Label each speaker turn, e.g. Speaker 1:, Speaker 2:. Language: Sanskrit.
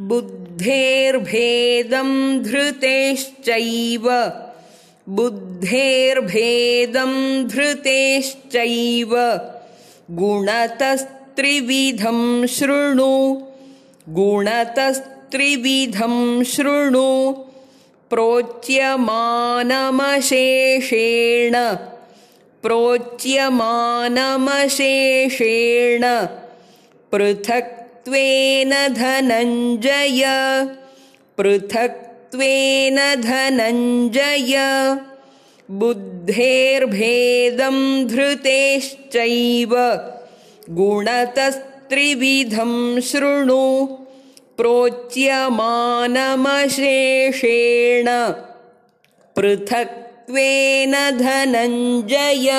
Speaker 1: बुद्धेर्भेदं धृतेश्चैव। बुद्धेर्भेदं धृतेश्चैव। गुणतस्त्रिविधं शृणु। गुणतस्त्रिविधं शृणु। प्रोच्यमानमशेषेण। प्रोच्यमानमशेषेण पृथक्त्वेन धनञ्जय। पृथक्त्वेन धनञ्जय। बुद्धेर्भेदं धृतेश्चैव। गुणतस्त्रिविधं शृणु। प्रोच्यमानमशेषेण। पृथक्त्वेन धनञ्जय